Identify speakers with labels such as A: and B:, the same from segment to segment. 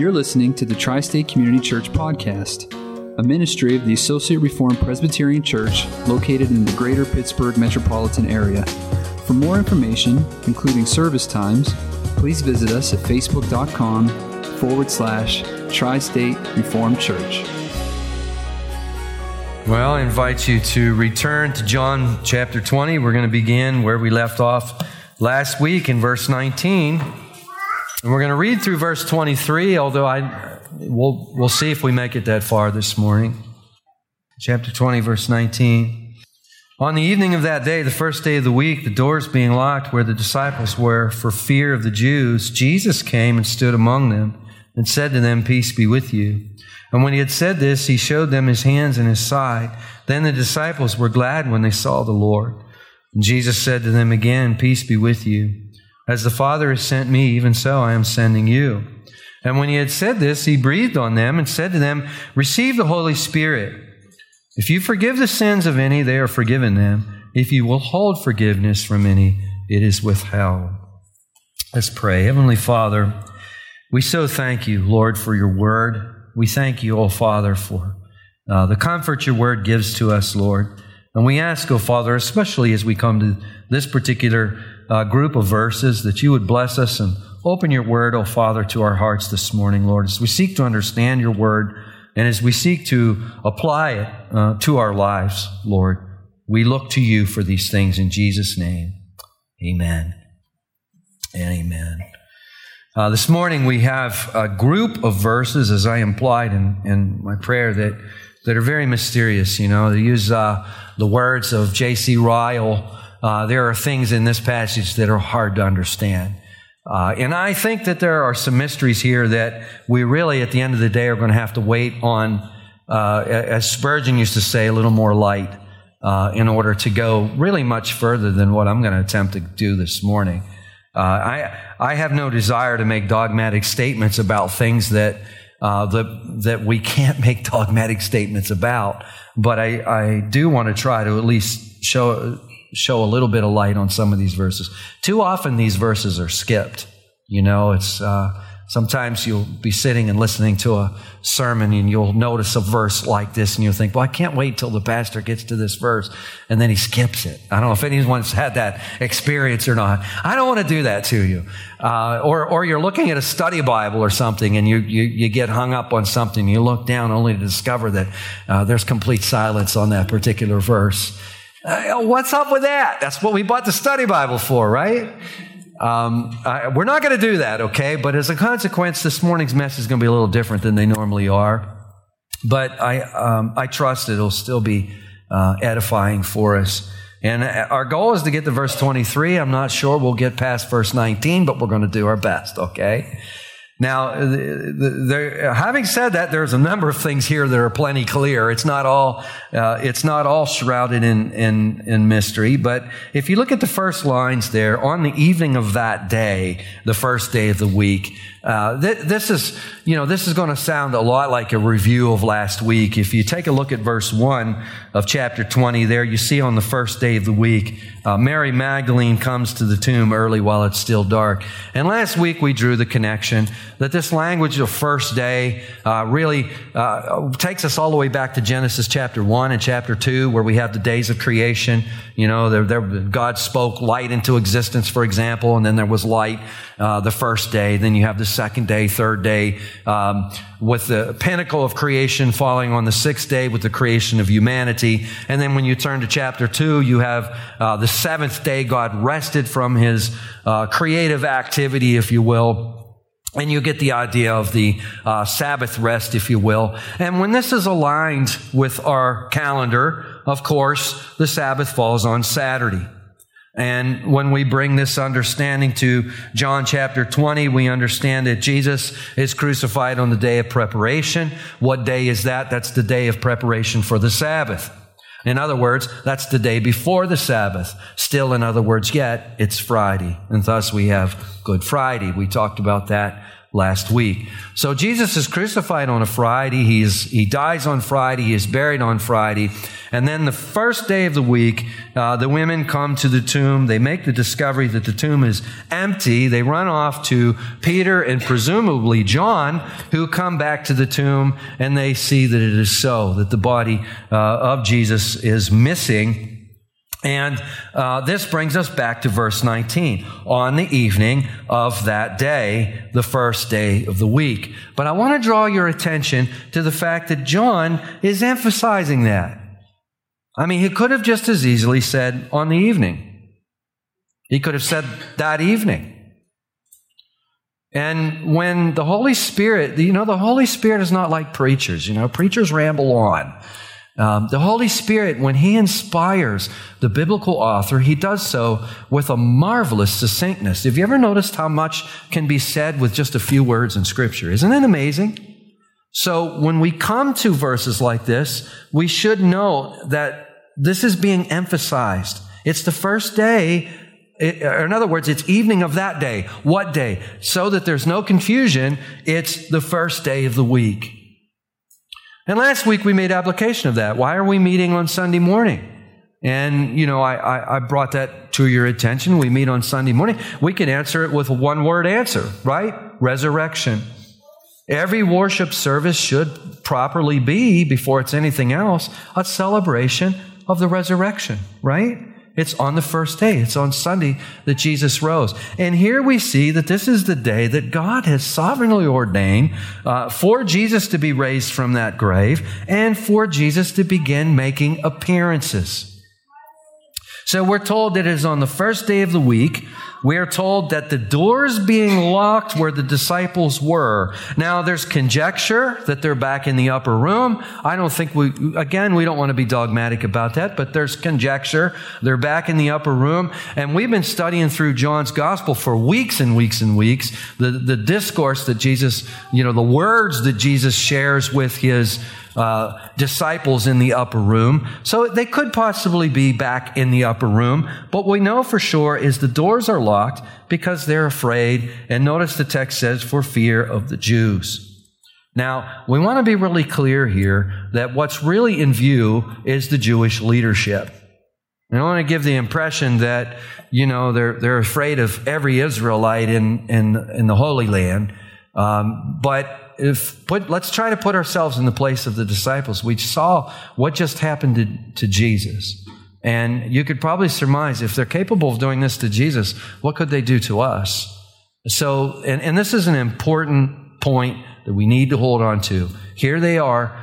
A: You're listening to the Tri State Community Church Podcast, a ministry of the Associate Reformed Presbyterian Church located in the greater Pittsburgh metropolitan area. For more information, including service times, please visit us at facebook.com forward slash Tri State Reformed Church.
B: Well, I invite you to return to John chapter 20. We're going to begin where we left off last week in verse 19. And we're going to read through verse 23, although I we'll, we'll see if we make it that far this morning. Chapter 20, verse 19. On the evening of that day, the first day of the week, the doors being locked where the disciples were for fear of the Jews, Jesus came and stood among them and said to them, Peace be with you. And when he had said this, he showed them his hands and his side. Then the disciples were glad when they saw the Lord. And Jesus said to them again, Peace be with you. As the Father has sent me, even so I am sending you. And when he had said this, he breathed on them and said to them, Receive the Holy Spirit. If you forgive the sins of any, they are forgiven them. If you will hold forgiveness from any, it is withheld. Let's pray. Heavenly Father, we so thank you, Lord, for your word. We thank you, O Father, for uh, the comfort your word gives to us, Lord. And we ask, O Father, especially as we come to this particular uh, group of verses, that you would bless us and open your word, O Father, to our hearts this morning, Lord, as we seek to understand your word and as we seek to apply it uh, to our lives, Lord. We look to you for these things in Jesus' name. Amen and amen. Uh, this morning we have a group of verses, as I implied in, in my prayer, that, that are very mysterious. You know, they use uh, the words of J.C. Ryle. Uh, there are things in this passage that are hard to understand. Uh, and I think that there are some mysteries here that we really, at the end of the day, are going to have to wait on, uh, as Spurgeon used to say, a little more light uh, in order to go really much further than what I'm going to attempt to do this morning. Uh, I, I have no desire to make dogmatic statements about things that, uh, that, that we can't make dogmatic statements about, but I, I do want to try to at least show, show a little bit of light on some of these verses. Too often these verses are skipped. You know, it's, uh, Sometimes you'll be sitting and listening to a sermon and you'll notice a verse like this and you'll think, well, I can't wait till the pastor gets to this verse. And then he skips it. I don't know if anyone's had that experience or not. I don't want to do that to you. Uh, or, or you're looking at a study Bible or something and you, you, you get hung up on something. You look down only to discover that uh, there's complete silence on that particular verse. Uh, what's up with that? That's what we bought the study Bible for, right? Um, I, we're not going to do that, okay? But as a consequence, this morning's message is going to be a little different than they normally are. But I, um, I trust it'll still be uh, edifying for us. And uh, our goal is to get to verse 23. I'm not sure we'll get past verse 19, but we're going to do our best, okay? Now, there, having said that, there's a number of things here that are plenty clear. It's not all, uh, it's not all shrouded in, in, in mystery. But if you look at the first lines there, on the evening of that day, the first day of the week, uh, th- this is, you know, this is going to sound a lot like a review of last week. If you take a look at verse one of chapter 20 there, you see on the first day of the week, uh, Mary Magdalene comes to the tomb early while it's still dark. And last week we drew the connection that this language of first day uh, really uh, takes us all the way back to Genesis chapter 1 and chapter 2, where we have the days of creation. You know, there, there, God spoke light into existence, for example, and then there was light uh, the first day. Then you have the second day, third day, um, with the pinnacle of creation falling on the sixth day with the creation of humanity. And then when you turn to chapter 2, you have uh, the seventh day, God rested from his uh, creative activity, if you will. And you get the idea of the uh, Sabbath rest, if you will. And when this is aligned with our calendar, of course, the Sabbath falls on Saturday. And when we bring this understanding to John chapter 20, we understand that Jesus is crucified on the day of preparation. What day is that? That's the day of preparation for the Sabbath. In other words, that's the day before the Sabbath. Still, in other words, yet, it's Friday. And thus we have Good Friday. We talked about that last week. So Jesus is crucified on a Friday. He's, he dies on Friday. He is buried on Friday. And then the first day of the week, uh, the women come to the tomb. They make the discovery that the tomb is empty. They run off to Peter and presumably John, who come back to the tomb and they see that it is so, that the body uh, of Jesus is missing. And uh, this brings us back to verse 19. On the evening of that day, the first day of the week. But I want to draw your attention to the fact that John is emphasizing that. I mean, he could have just as easily said on the evening. He could have said that evening. And when the Holy Spirit, you know, the Holy Spirit is not like preachers. You know, preachers ramble on. Um, the Holy Spirit, when He inspires the biblical author, He does so with a marvelous succinctness. Have you ever noticed how much can be said with just a few words in Scripture? Isn't it amazing? So when we come to verses like this, we should know that this is being emphasized. It's the first day in other words, it's evening of that day. What day? So that there's no confusion, it's the first day of the week. And last week we made application of that. Why are we meeting on Sunday morning? And, you know, I, I, I, brought that to your attention. We meet on Sunday morning. We can answer it with a one word answer, right? Resurrection. Every worship service should properly be, before it's anything else, a celebration of the resurrection, right? It's on the first day. It's on Sunday that Jesus rose. And here we see that this is the day that God has sovereignly ordained uh, for Jesus to be raised from that grave and for Jesus to begin making appearances. So we're told that it is on the first day of the week we are told that the doors being locked where the disciples were. Now, there's conjecture that they're back in the upper room. I don't think we, again, we don't want to be dogmatic about that, but there's conjecture. They're back in the upper room. And we've been studying through John's gospel for weeks and weeks and weeks. The, the discourse that Jesus, you know, the words that Jesus shares with his uh, disciples in the upper room. So they could possibly be back in the upper room. But we know for sure is the doors are locked because they're afraid. And notice the text says, for fear of the Jews. Now, we want to be really clear here that what's really in view is the Jewish leadership. I don't want to give the impression that, you know, they're, they're afraid of every Israelite in, in, in the Holy Land. Um, but if put, let's try to put ourselves in the place of the disciples. We saw what just happened to, to Jesus. And you could probably surmise if they're capable of doing this to Jesus, what could they do to us? So, and, and this is an important point that we need to hold on to. Here they are,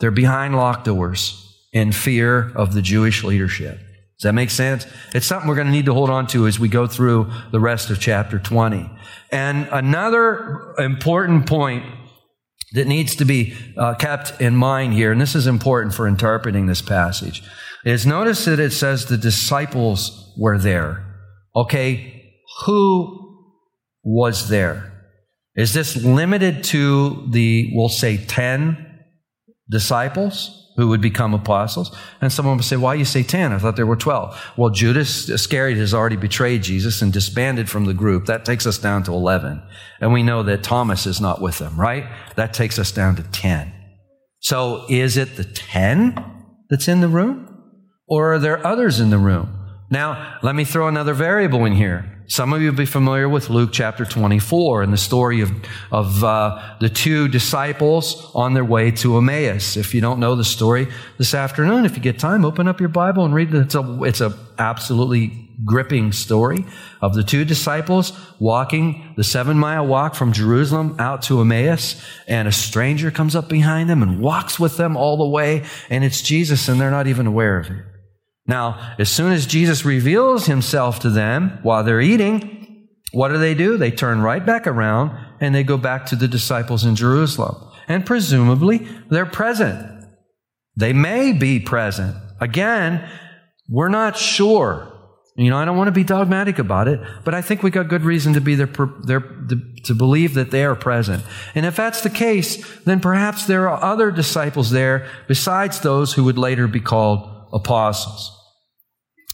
B: they're behind locked doors in fear of the Jewish leadership. Does that make sense? It's something we're going to need to hold on to as we go through the rest of chapter 20. And another important point that needs to be uh, kept in mind here, and this is important for interpreting this passage, is notice that it says the disciples were there. Okay, who was there? Is this limited to the, we'll say, 10 disciples? who would become apostles. And someone would say, Why you say 10? I thought there were 12. Well, Judas Iscariot has already betrayed Jesus and disbanded from the group. That takes us down to 11. And we know that Thomas is not with them, right? That takes us down to 10. So is it the 10 that's in the room? Or are there others in the room? Now, let me throw another variable in here. Some of you will be familiar with Luke chapter 24 and the story of, of uh, the two disciples on their way to Emmaus. If you don't know the story this afternoon, if you get time, open up your Bible and read it. It's a, it's a absolutely gripping story of the two disciples walking the seven mile walk from Jerusalem out to Emmaus, and a stranger comes up behind them and walks with them all the way, and it's Jesus, and they're not even aware of it. Now, as soon as Jesus reveals himself to them while they're eating, what do they do? They turn right back around and they go back to the disciples in Jerusalem. And presumably, they're present. They may be present. Again, we're not sure. You know, I don't want to be dogmatic about it, but I think we got good reason to be there, there to believe that they are present. And if that's the case, then perhaps there are other disciples there besides those who would later be called apostles.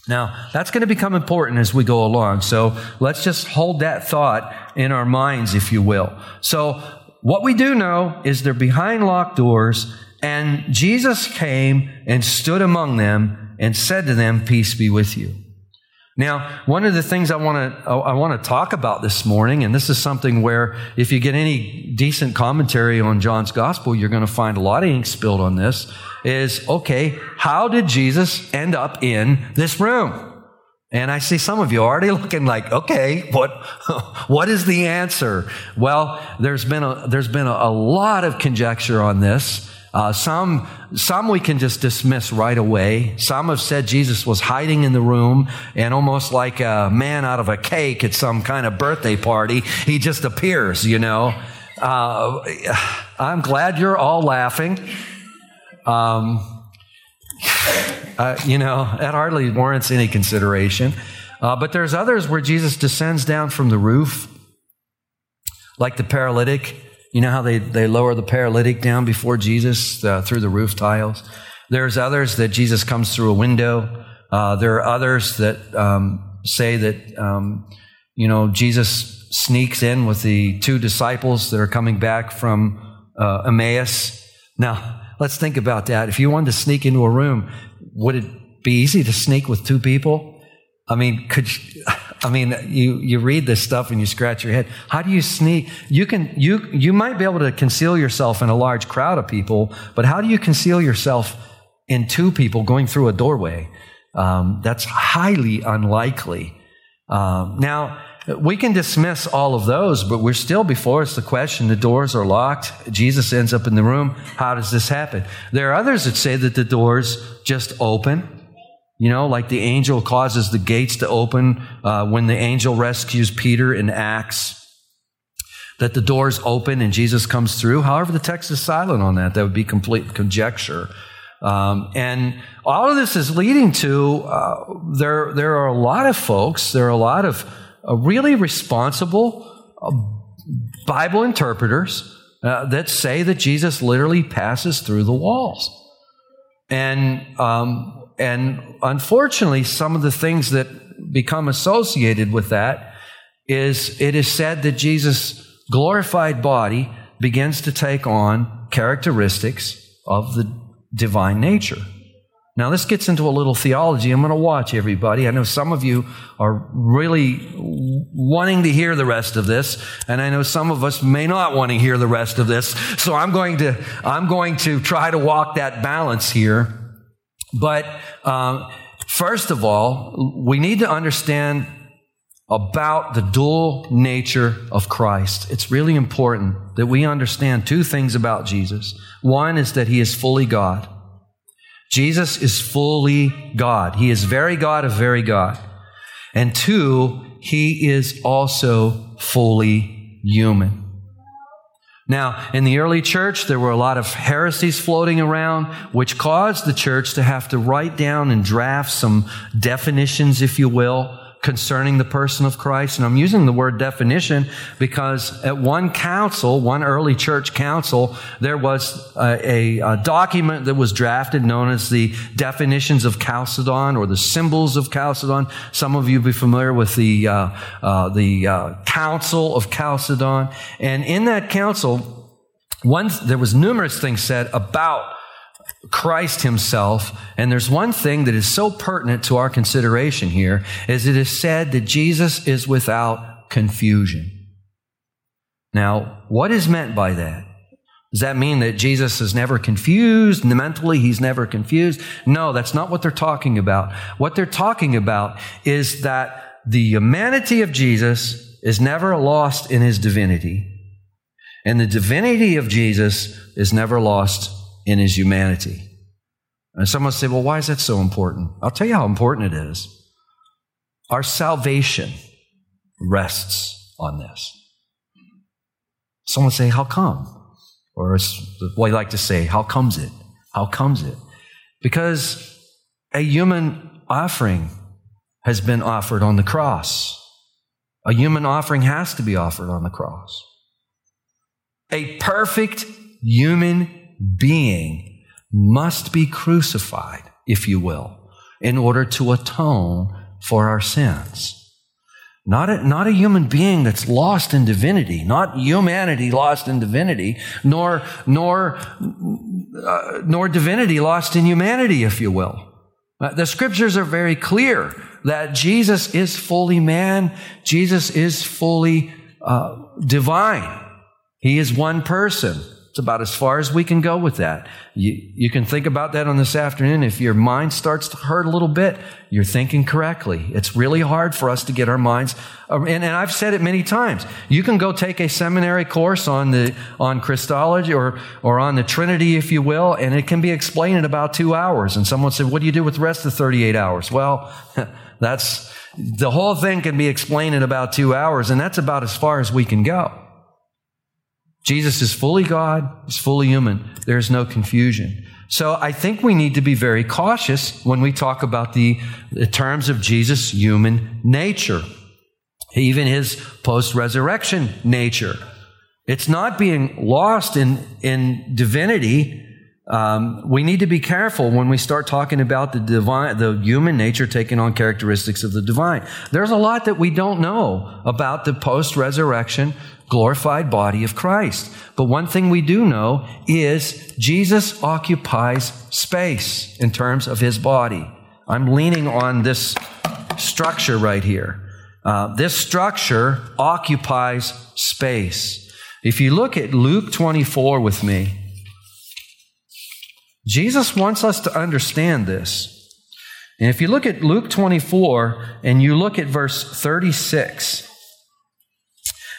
B: Now, that's going to become important as we go along. So let's just hold that thought in our minds, if you will. So what we do know is they're behind locked doors and Jesus came and stood among them and said to them, peace be with you. Now, one of the things I want to I want to talk about this morning, and this is something where if you get any decent commentary on John's gospel, you're going to find a lot of ink spilled on this. Is okay, how did Jesus end up in this room? And I see some of you already looking like, okay, what, what is the answer? Well, there's been a, there's been a, a lot of conjecture on this. Uh, some, some we can just dismiss right away. Some have said Jesus was hiding in the room and almost like a man out of a cake at some kind of birthday party, he just appears, you know. Uh, I'm glad you're all laughing. Um, uh, you know, that hardly warrants any consideration. Uh, but there's others where Jesus descends down from the roof, like the paralytic you know how they, they lower the paralytic down before Jesus uh, through the roof tiles? There's others that Jesus comes through a window. Uh, there are others that um, say that, um, you know, Jesus sneaks in with the two disciples that are coming back from uh, Emmaus. Now, let's think about that. If you wanted to sneak into a room, would it be easy to sneak with two people? I mean, could you, I mean, you, you read this stuff and you scratch your head. How do you sneak? You can, you, you might be able to conceal yourself in a large crowd of people, but how do you conceal yourself in two people going through a doorway? Um, that's highly unlikely. Um, now, we can dismiss all of those, but we're still before us the question the doors are locked. Jesus ends up in the room. How does this happen? There are others that say that the doors just open you know, like the angel causes the gates to open uh, when the angel rescues Peter in Acts, that the doors open and Jesus comes through. However, the text is silent on that. That would be complete conjecture. Um, and all of this is leading to uh, there. There are a lot of folks. There are a lot of uh, really responsible uh, Bible interpreters uh, that say that Jesus literally passes through the walls. And um, and unfortunately, some of the things that become associated with that is it is said that Jesus' glorified body begins to take on characteristics of the divine nature. Now, this gets into a little theology. I'm going to watch everybody. I know some of you are really wanting to hear the rest of this, and I know some of us may not want to hear the rest of this. So I'm going to, I'm going to try to walk that balance here. But um, first of all, we need to understand about the dual nature of Christ. It's really important that we understand two things about Jesus. One is that he is fully God. Jesus is fully God. He is very God of very God. And two, he is also fully human. Now, in the early church, there were a lot of heresies floating around, which caused the church to have to write down and draft some definitions, if you will, concerning the person of Christ. And I'm using the word definition because at one council, one early church council, there was a, a, a, document that was drafted known as the definitions of Chalcedon or the symbols of Chalcedon. Some of you be familiar with the, uh, uh, the uh, Council of Chalcedon. And in that council, one, there was numerous things said about Christ himself. And there's one thing that is so pertinent to our consideration here is it is said that Jesus is without confusion. Now, what is meant by that? Does that mean that Jesus is never confused? Mentally, he's never confused? No, that's not what they're talking about. What they're talking about is that the humanity of Jesus is never lost in his divinity. And the divinity of Jesus is never lost in his humanity. And someone say, well, why is that so important? I'll tell you how important it is. Our salvation rests on this. Someone say, how come? Or what I like to say, how comes it? How comes it? Because a human offering has been offered on the cross. A human offering has to be offered on the cross. A perfect human being must be crucified, if you will, in order to atone for our sins. Not a, not a human being that's lost in divinity, not humanity lost in divinity, nor, nor, uh, nor divinity lost in humanity, if you will. Uh, the scriptures are very clear that Jesus is fully man. Jesus is fully uh, divine. He is one person. It's about as far as we can go with that. You, you can think about that on this afternoon. If your mind starts to hurt a little bit, you're thinking correctly. It's really hard for us to get our minds, uh, and, and I've said it many times. You can go take a seminary course on the, on Christology or, or on the Trinity, if you will, and it can be explained in about two hours. And someone said, what do you do with the rest of 38 hours? Well, that's, the whole thing can be explained in about two hours, and that's about as far as we can go. Jesus is fully God, he's fully human. There's no confusion. So I think we need to be very cautious when we talk about the, the terms of Jesus' human nature, even his post resurrection nature. It's not being lost in, in divinity. Um, we need to be careful when we start talking about the divine, the human nature taking on characteristics of the divine. There's a lot that we don't know about the post resurrection glorified body of Christ. But one thing we do know is Jesus occupies space in terms of his body. I'm leaning on this structure right here. Uh, this structure occupies space. If you look at Luke 24 with me, Jesus wants us to understand this. And if you look at Luke 24 and you look at verse 36,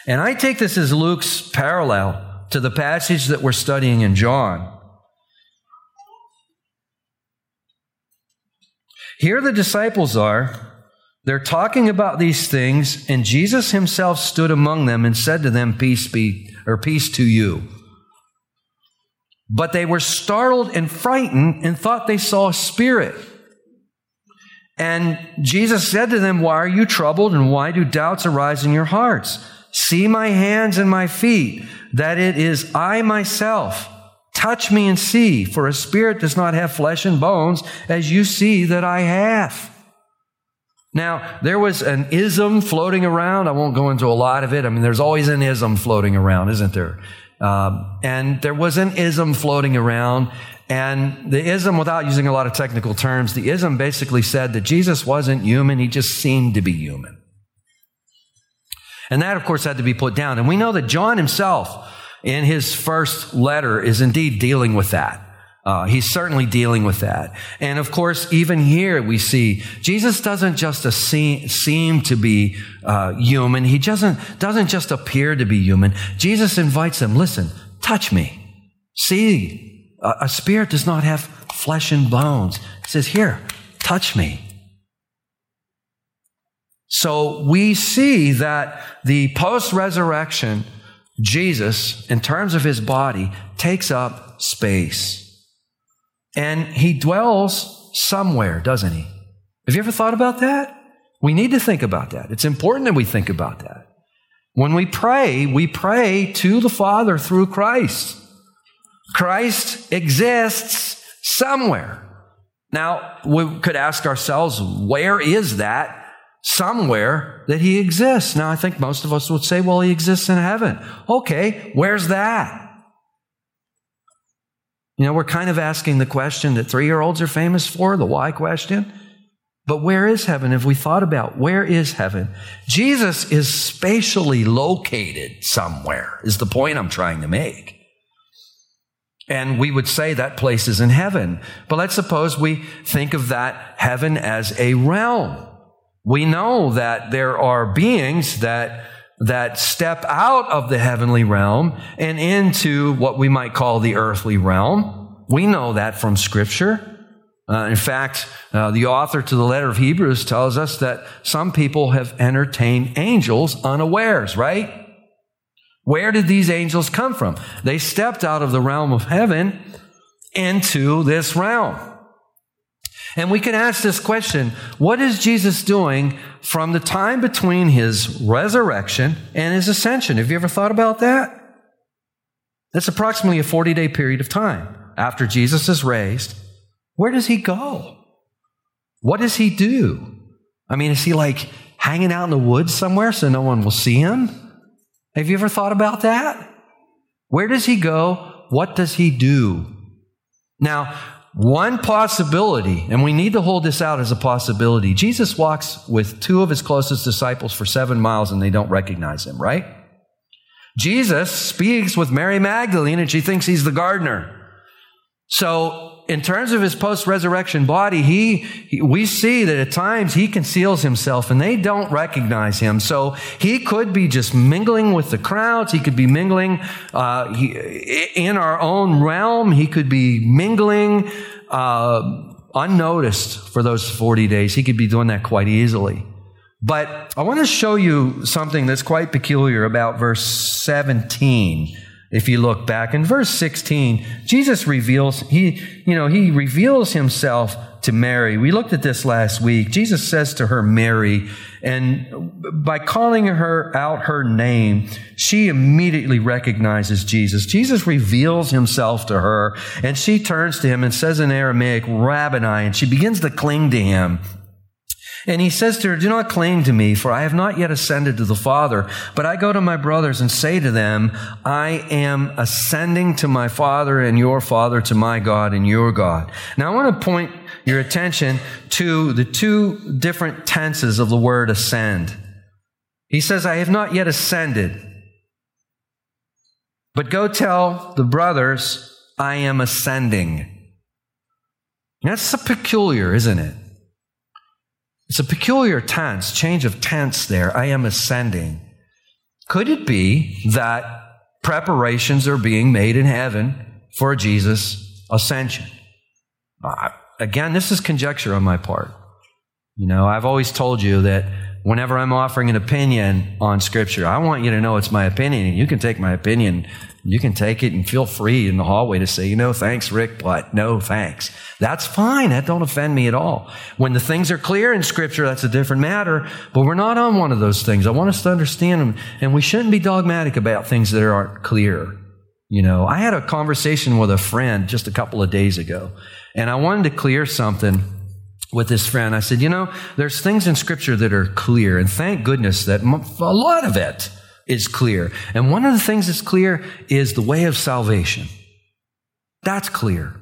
B: and I take this as Luke's parallel to the passage that we're studying in John. Here the disciples are. They're talking about these things, and Jesus himself stood among them and said to them, Peace be, or peace to you. But they were startled and frightened and thought they saw a spirit. And Jesus said to them, Why are you troubled and why do doubts arise in your hearts? See my hands and my feet, that it is I myself. Touch me and see, for a spirit does not have flesh and bones, as you see that I have. Now, there was an ism floating around. I won't go into a lot of it. I mean, there's always an ism floating around, isn't there? Um, and there was an ism floating around. And the ism, without using a lot of technical terms, the ism basically said that Jesus wasn't human, he just seemed to be human. And that, of course, had to be put down. And we know that John himself, in his first letter, is indeed dealing with that. Uh, he's certainly dealing with that. And of course, even here we see Jesus doesn't just seem, seem to be uh, human. He doesn't, doesn't just appear to be human. Jesus invites them, listen, touch me. See, a, a spirit does not have flesh and bones. He says, here, touch me. So we see that the post resurrection Jesus, in terms of his body, takes up space. And he dwells somewhere, doesn't he? Have you ever thought about that? We need to think about that. It's important that we think about that. When we pray, we pray to the Father through Christ. Christ exists somewhere. Now, we could ask ourselves, where is that? somewhere that he exists. Now, I think most of us would say, well, he exists in heaven. Okay, where's that? You know, we're kind of asking the question that three year olds are famous for, the why question. But where is heaven? Have we thought about where is heaven? Jesus is spatially located somewhere, is the point I'm trying to make. And we would say that place is in heaven. But let's suppose we think of that heaven as a realm. We know that there are beings that that step out of the heavenly realm and into what we might call the earthly realm. We know that from Scripture. Uh, in fact, uh, the author to the letter of Hebrews tells us that some people have entertained angels unawares, right? Where did these angels come from? They stepped out of the realm of heaven into this realm. And we can ask this question what is Jesus doing from the time between his resurrection and his ascension? Have you ever thought about that? That's approximately a 40 day period of time. After Jesus is raised, where does he go? What does he do? I mean, is he like hanging out in the woods somewhere so no one will see him? Have you ever thought about that? Where does he go? What does he do? Now, one possibility, and we need to hold this out as a possibility. Jesus walks with two of his closest disciples for seven miles and they don't recognize him, right? Jesus speaks with Mary Magdalene and she thinks he's the gardener. So in terms of his post-resurrection body, he, he, we see that at times he conceals himself and they don't recognize him. So he could be just mingling with the crowds. He could be mingling uh, he, in our own realm. He could be mingling uh, unnoticed for those 40 days. He could be doing that quite easily. But I want to show you something that's quite peculiar about verse 17 if you look back in verse 16, Jesus reveals, he, you know, he reveals himself to Mary. We looked at this last week. Jesus says to her, Mary, and by calling her out her name, she immediately recognizes Jesus. Jesus reveals himself to her, and she turns to him and says in Aramaic, Rabboni, and she begins to cling to him. And he says to her, Do not cling to me, for I have not yet ascended to the Father, but I go to my brothers and say to them, I am ascending to my Father and your Father, to my God and your God. Now I want to point your attention to the two different tenses of the word ascend. He says, I have not yet ascended, but go tell the brothers, I am ascending. That's so peculiar, isn't it? It's a peculiar tense, change of tense there. I am ascending. Could it be that preparations are being made in heaven for Jesus' ascension? Uh, again, this is conjecture on my part. You know, I've always told you that whenever I'm offering an opinion on Scripture, I want you to know it's my opinion, and you can take my opinion. You can take it and feel free in the hallway to say, you know, thanks, Rick, but no thanks. That's fine. That don't offend me at all. When the things are clear in Scripture, that's a different matter, but we're not on one of those things. I want us to understand them, and we shouldn't be dogmatic about things that aren't clear. You know, I had a conversation with a friend just a couple of days ago, and I wanted to clear something with this friend. I said, you know, there's things in scripture that are clear, and thank goodness that a lot of it is clear. And one of the things that's clear is the way of salvation. That's clear.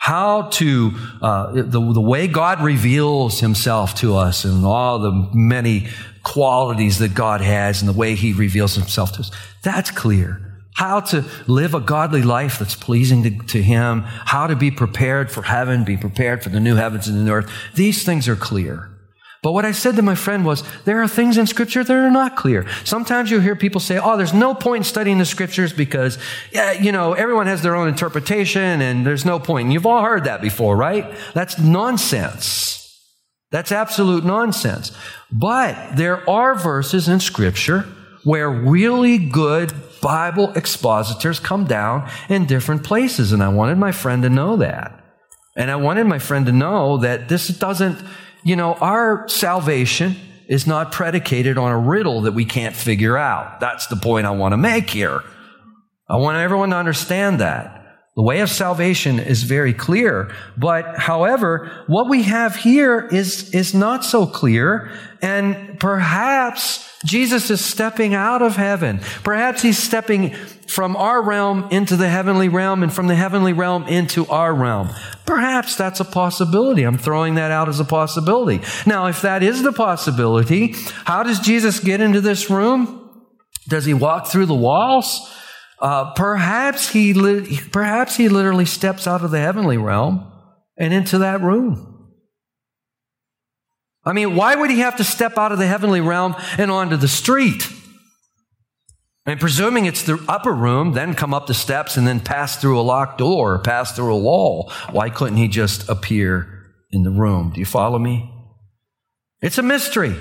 B: How to, uh, the, the way God reveals himself to us and all the many qualities that God has and the way he reveals himself to us. That's clear how to live a godly life that's pleasing to, to, Him, how to be prepared for heaven, be prepared for the new heavens and the new earth. These things are clear. But what I said to my friend was, there are things in Scripture that are not clear. Sometimes you'll hear people say, oh, there's no point in studying the Scriptures because, yeah, you know, everyone has their own interpretation and there's no point. And you've all heard that before, right? That's nonsense. That's absolute nonsense. But there are verses in Scripture where really good Bible expositors come down in different places. And I wanted my friend to know that. And I wanted my friend to know that this doesn't, you know, our salvation is not predicated on a riddle that we can't figure out. That's the point I want to make here. I want everyone to understand that. The way of salvation is very clear. But however, what we have here is, is not so clear. And perhaps Jesus is stepping out of heaven. Perhaps he's stepping from our realm into the heavenly realm and from the heavenly realm into our realm. Perhaps that's a possibility. I'm throwing that out as a possibility. Now, if that is the possibility, how does Jesus get into this room? Does he walk through the walls? Uh, perhaps he li- perhaps he literally steps out of the heavenly realm and into that room. I mean, why would he have to step out of the heavenly realm and onto the street? And presuming it's the upper room, then come up the steps and then pass through a locked door or pass through a wall. Why couldn't he just appear in the room? Do you follow me? It's a mystery.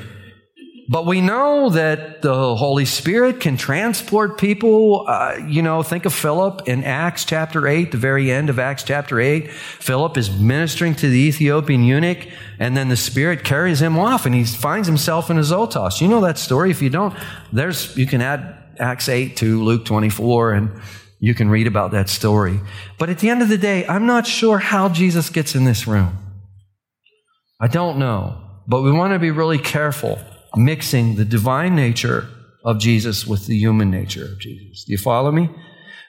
B: But we know that the Holy Spirit can transport people. Uh, you know, think of Philip in Acts chapter 8, the very end of Acts chapter 8. Philip is ministering to the Ethiopian eunuch, and then the Spirit carries him off, and he finds himself in Azotus. You know that story. If you don't, there's, you can add Acts 8 to Luke 24, and you can read about that story. But at the end of the day, I'm not sure how Jesus gets in this room. I don't know. but we want to be really careful mixing the divine nature of Jesus with the human nature of Jesus. Do you follow me?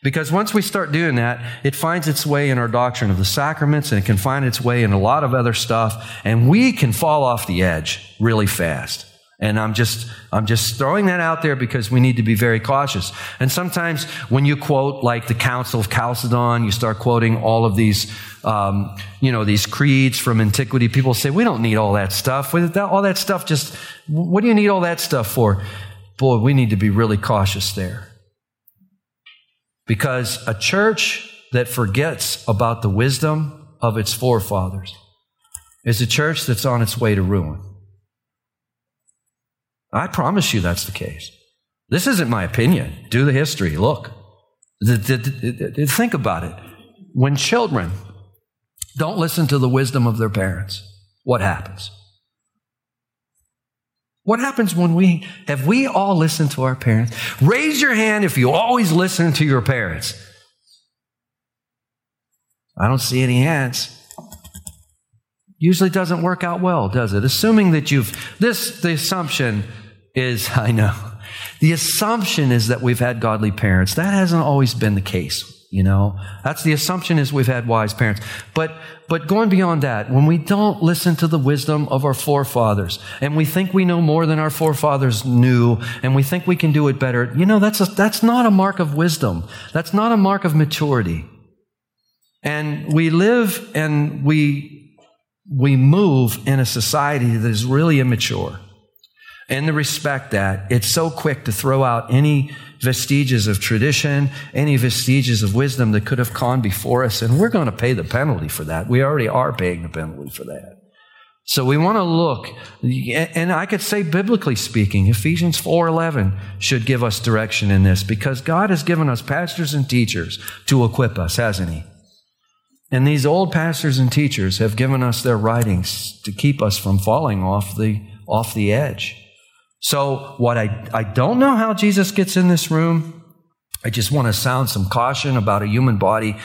B: Because once we start doing that, it finds its way in our doctrine of the sacraments and it can find its way in a lot of other stuff, and we can fall off the edge really fast. And I'm just, I'm just throwing that out there because we need to be very cautious. And sometimes when you quote like the Council of Chalcedon, you start quoting all of these, um, you know, these creeds from antiquity. People say, we don't need all that stuff. All that stuff just, what do you need all that stuff for? Boy, we need to be really cautious there. Because a church that forgets about the wisdom of its forefathers is a church that's on its way to ruin. I promise you that's the case. This isn't my opinion. Do the history. Look. Think about it. When children don't listen to the wisdom of their parents, what happens? What happens when we have we all listened to our parents? Raise your hand if you always listen to your parents. I don't see any hands. Usually doesn't work out well, does it? Assuming that you've this the assumption is I know. The assumption is that we've had godly parents. That hasn't always been the case. You know, that's the assumption is we've had wise parents. But, but going beyond that, when we don't listen to the wisdom of our forefathers and we think we know more than our forefathers knew and we think we can do it better, you know, that's, a, that's not a mark of wisdom. That's not a mark of maturity. And we live and we, we move in a society that is really immature in the respect that it's so quick to throw out any vestiges of tradition, any vestiges of wisdom that could have gone before us, and we're going to pay the penalty for that. We already are paying the penalty for that. So we want to look, and I could say biblically speaking, Ephesians 4:11 should give us direction in this because God has given us pastors and teachers to equip us, hasn't he? And these old pastors and teachers have given us their writings to keep us from falling off the off the edge. So, what I, I don't know how Jesus gets in this room. I just want to sound some caution about a human body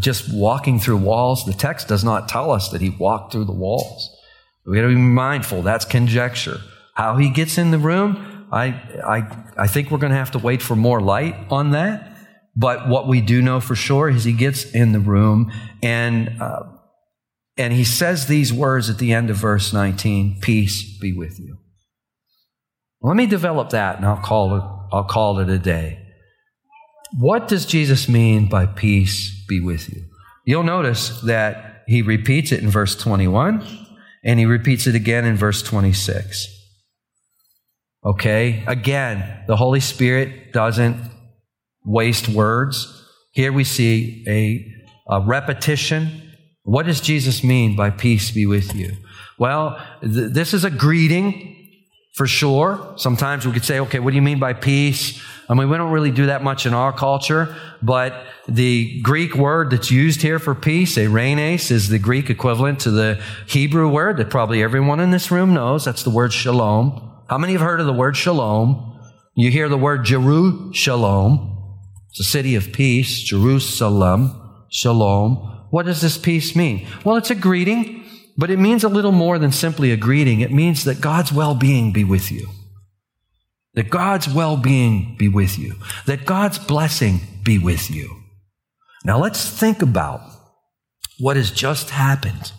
B: just walking through walls. The text does not tell us that he walked through the walls. We got to be mindful. That's conjecture. How he gets in the room, I, I, I think we're going to have to wait for more light on that. But what we do know for sure is he gets in the room and, uh, and he says these words at the end of verse 19 Peace be with you. Let me develop that and I'll call it, I'll call it a day. What does Jesus mean by peace be with you? You'll notice that he repeats it in verse 21 and he repeats it again in verse 26. Okay? Again, the Holy Spirit doesn't waste words. Here we see a, a repetition. What does Jesus mean by peace be with you? Well, th- this is a greeting for sure. Sometimes we could say, okay, what do you mean by peace? I mean, we don't really do that much in our culture, but the Greek word that's used here for peace, eirene, is the Greek equivalent to the Hebrew word that probably everyone in this room knows. That's the word shalom. How many have heard of the word shalom? You hear the word Jerusalem. It's a city of peace, Jerusalem, shalom. What does this peace mean? Well, it's a greeting but it means a little more than simply a greeting. It means that God's well being be with you. That God's well being be with you. That God's blessing be with you. Now let's think about what has just happened.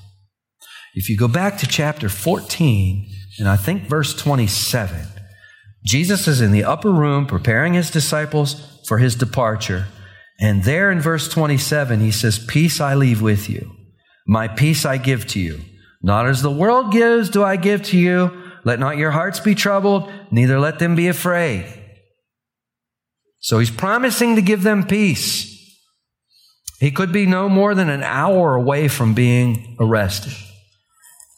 B: If you go back to chapter 14, and I think verse 27, Jesus is in the upper room preparing his disciples for his departure. And there in verse 27, he says, Peace I leave with you. My peace I give to you. Not as the world gives do I give to you. Let not your hearts be troubled, neither let them be afraid. So he's promising to give them peace. He could be no more than an hour away from being arrested.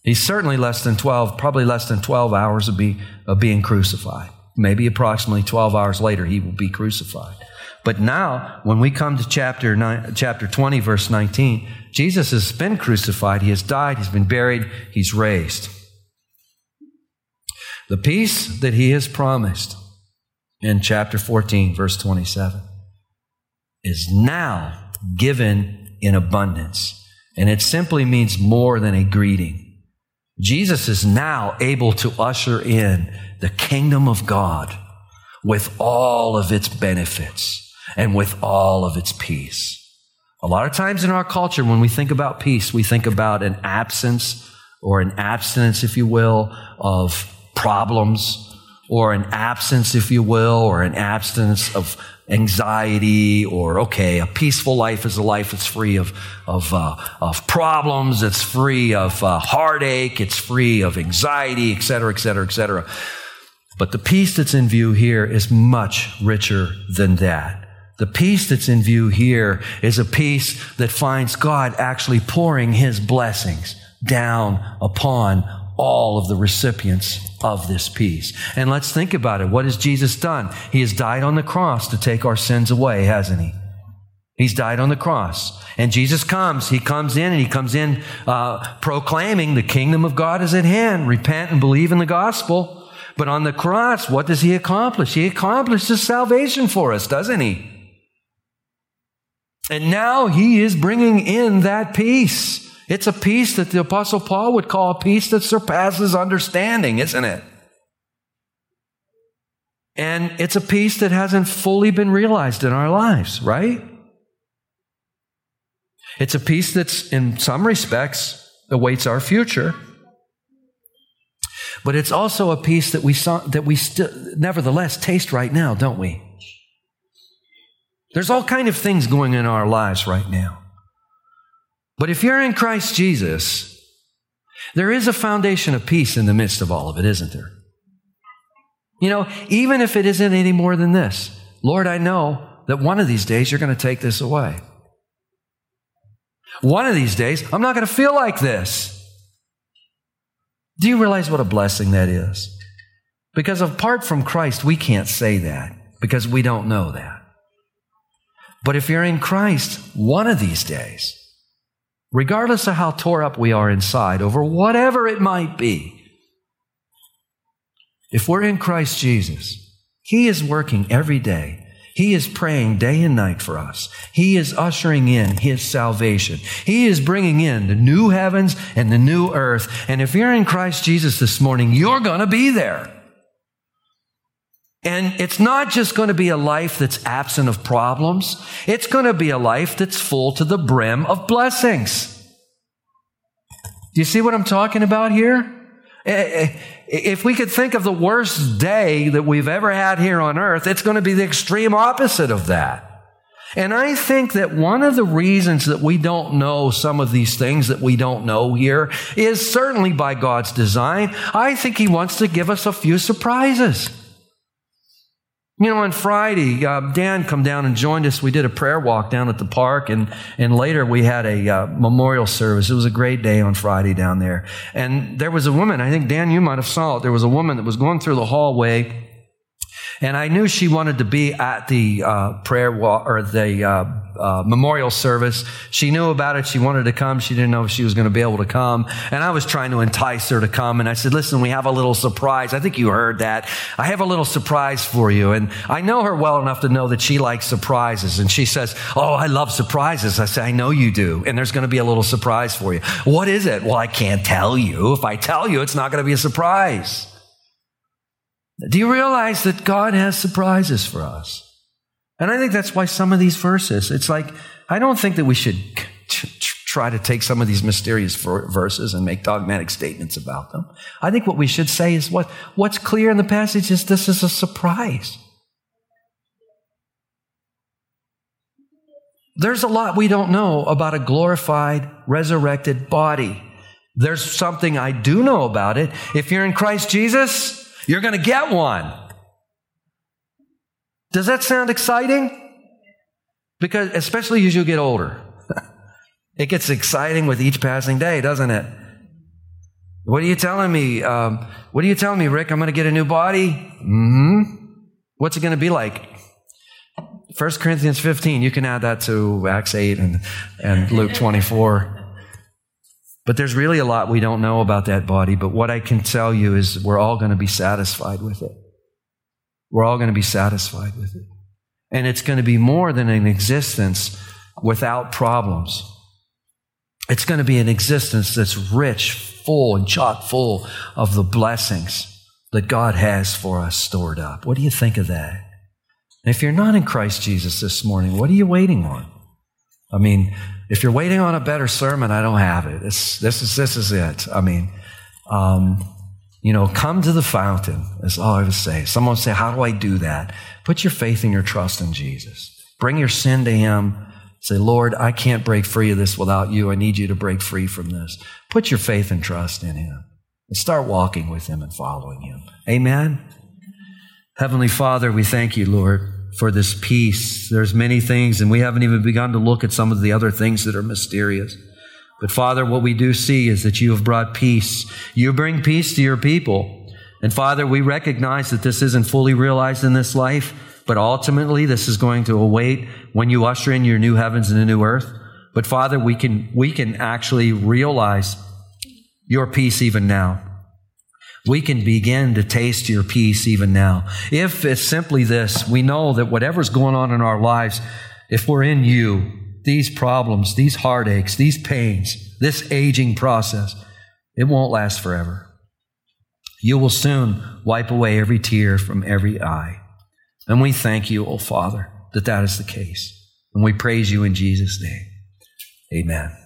B: He's certainly less than 12, probably less than 12 hours of, be, of being crucified. Maybe approximately 12 hours later, he will be crucified. But now, when we come to chapter, nine, chapter 20, verse 19, Jesus has been crucified, he has died, he's been buried, he's raised. The peace that he has promised in chapter 14, verse 27, is now given in abundance. And it simply means more than a greeting. Jesus is now able to usher in the kingdom of God with all of its benefits and with all of its peace. A lot of times in our culture, when we think about peace, we think about an absence or an abstinence, if you will, of problems or an absence, if you will, or an absence of anxiety or, okay, a peaceful life is a life that's free of, of, uh, of problems. It's free of uh, heartache. It's free of anxiety, et cetera, et cetera, et cetera. But the peace that's in view here is much richer than that. The peace that's in view here is a peace that finds God actually pouring his blessings down upon all of the recipients of this peace. And let's think about it. What has Jesus done? He has died on the cross to take our sins away, hasn't he? He's died on the cross. And Jesus comes. He comes in and he comes in uh, proclaiming the kingdom of God is at hand. Repent and believe in the gospel. But on the cross, what does he accomplish? He accomplishes salvation for us, doesn't he? And now he is bringing in that peace. It's a peace that the Apostle Paul would call a peace that surpasses understanding, isn't it? And it's a peace that hasn't fully been realized in our lives, right? It's a peace that's, in some respects, awaits our future. But it's also a peace that we saw, that we still, nevertheless taste right now, don't we? There's all kind of things going in our lives right now. But if you're in Christ Jesus, there is a foundation of peace in the midst of all of it, isn't there? You know, even if it isn't any more than this, Lord, I know that one of these days you're going to take this away. One of these days, I'm not going to feel like this. Do you realize what a blessing that is? Because apart from Christ, we can't say that because we don't know that. But if you're in Christ, one of these days, regardless of how tore up we are inside over whatever it might be, if we're in Christ Jesus, He is working every day. He is praying day and night for us. He is ushering in His salvation. He is bringing in the new heavens and the new earth. And if you're in Christ Jesus this morning, you're going to be there. And it's not just going to be a life that's absent of problems. It's going to be a life that's full to the brim of blessings. Do you see what I'm talking about here? Eh, eh, if we could think of the worst day that we've ever had here on earth, it's going to be the extreme opposite of that. And I think that one of the reasons that we don't know some of these things that we don't know here is certainly by God's design. I think He wants to give us a few surprises. You know, on Friday, uh, Dan come down and joined us. We did a prayer walk down at the park, and and later we had a uh, memorial service. It was a great day on Friday down there. And there was a woman. I think Dan, you might have saw it. There was a woman that was going through the hallway and I knew she wanted to be at the uh, prayer or the uh, uh, memorial service. She knew about it. She wanted to come. She didn't know if she was going to be able to come. And I was trying to entice her to come. And I said, listen, we have a little surprise. I think you heard that. I have a little surprise for you. And I know her well enough to know that she likes surprises. And she says, oh, I love surprises. I say, I know you do. And there's going to be a little surprise for you. What is it? Well, I can't tell you. If I tell you, it's not going to be a surprise. Do you realize that God has surprises for us? And I think that's why some of these verses, it's like, I don't think that we should try to take some of these mysterious verses and make dogmatic statements about them. I think what we should say is what, what's clear in the passage is this is a surprise. There's a lot we don't know about a glorified, resurrected body. There's something I do know about it. If you're in Christ Jesus, you're going to get one. Does that sound exciting? Because, especially as you get older, it gets exciting with each passing day, doesn't it? What are you telling me? Um, what are you telling me, Rick? I'm going to get a new body? hmm What's it going to be like? 1 Corinthians 15, you can add that to Acts 8 and, and Luke 24. But there's really a lot we don't know about that body. But what I can tell you is we're all going to be satisfied with it. We're all going to be satisfied with it. And it's going to be more than an existence without problems. It's going to be an existence that's rich, full and chock full of the blessings that God has for us stored up. What do you think of that? And if you're not in Christ Jesus this morning, what are you waiting on? I mean, if you're waiting on a better sermon, I don't have it. It's, this is this is it. I mean, um, you know, come to the fountain. Is all I would say. Someone say, "How do I do that?" Put your faith and your trust in Jesus. Bring your sin to Him. Say, Lord, I can't break free of this without you. I need you to break free from this. Put your faith and trust in Him and start walking with Him and following Him. Amen. Heavenly Father, we thank you, Lord, for this peace. There's many things, and we haven't even begun to look at some of the other things that are mysterious. But Father, what we do see is that you have brought peace. You bring peace to your people. And Father, we recognize that this isn't fully realized in this life, but ultimately this is going to await when you usher in your new heavens and a new earth. But Father, we can, we can actually realize your peace even now. We can begin to taste your peace even now. If it's simply this, we know that whatever's going on in our lives, if we're in you, these problems, these heartaches, these pains, this aging process, it won't last forever. You will soon wipe away every tear from every eye. And we thank you, O oh Father, that that is the case. And we praise you in Jesus' name. Amen.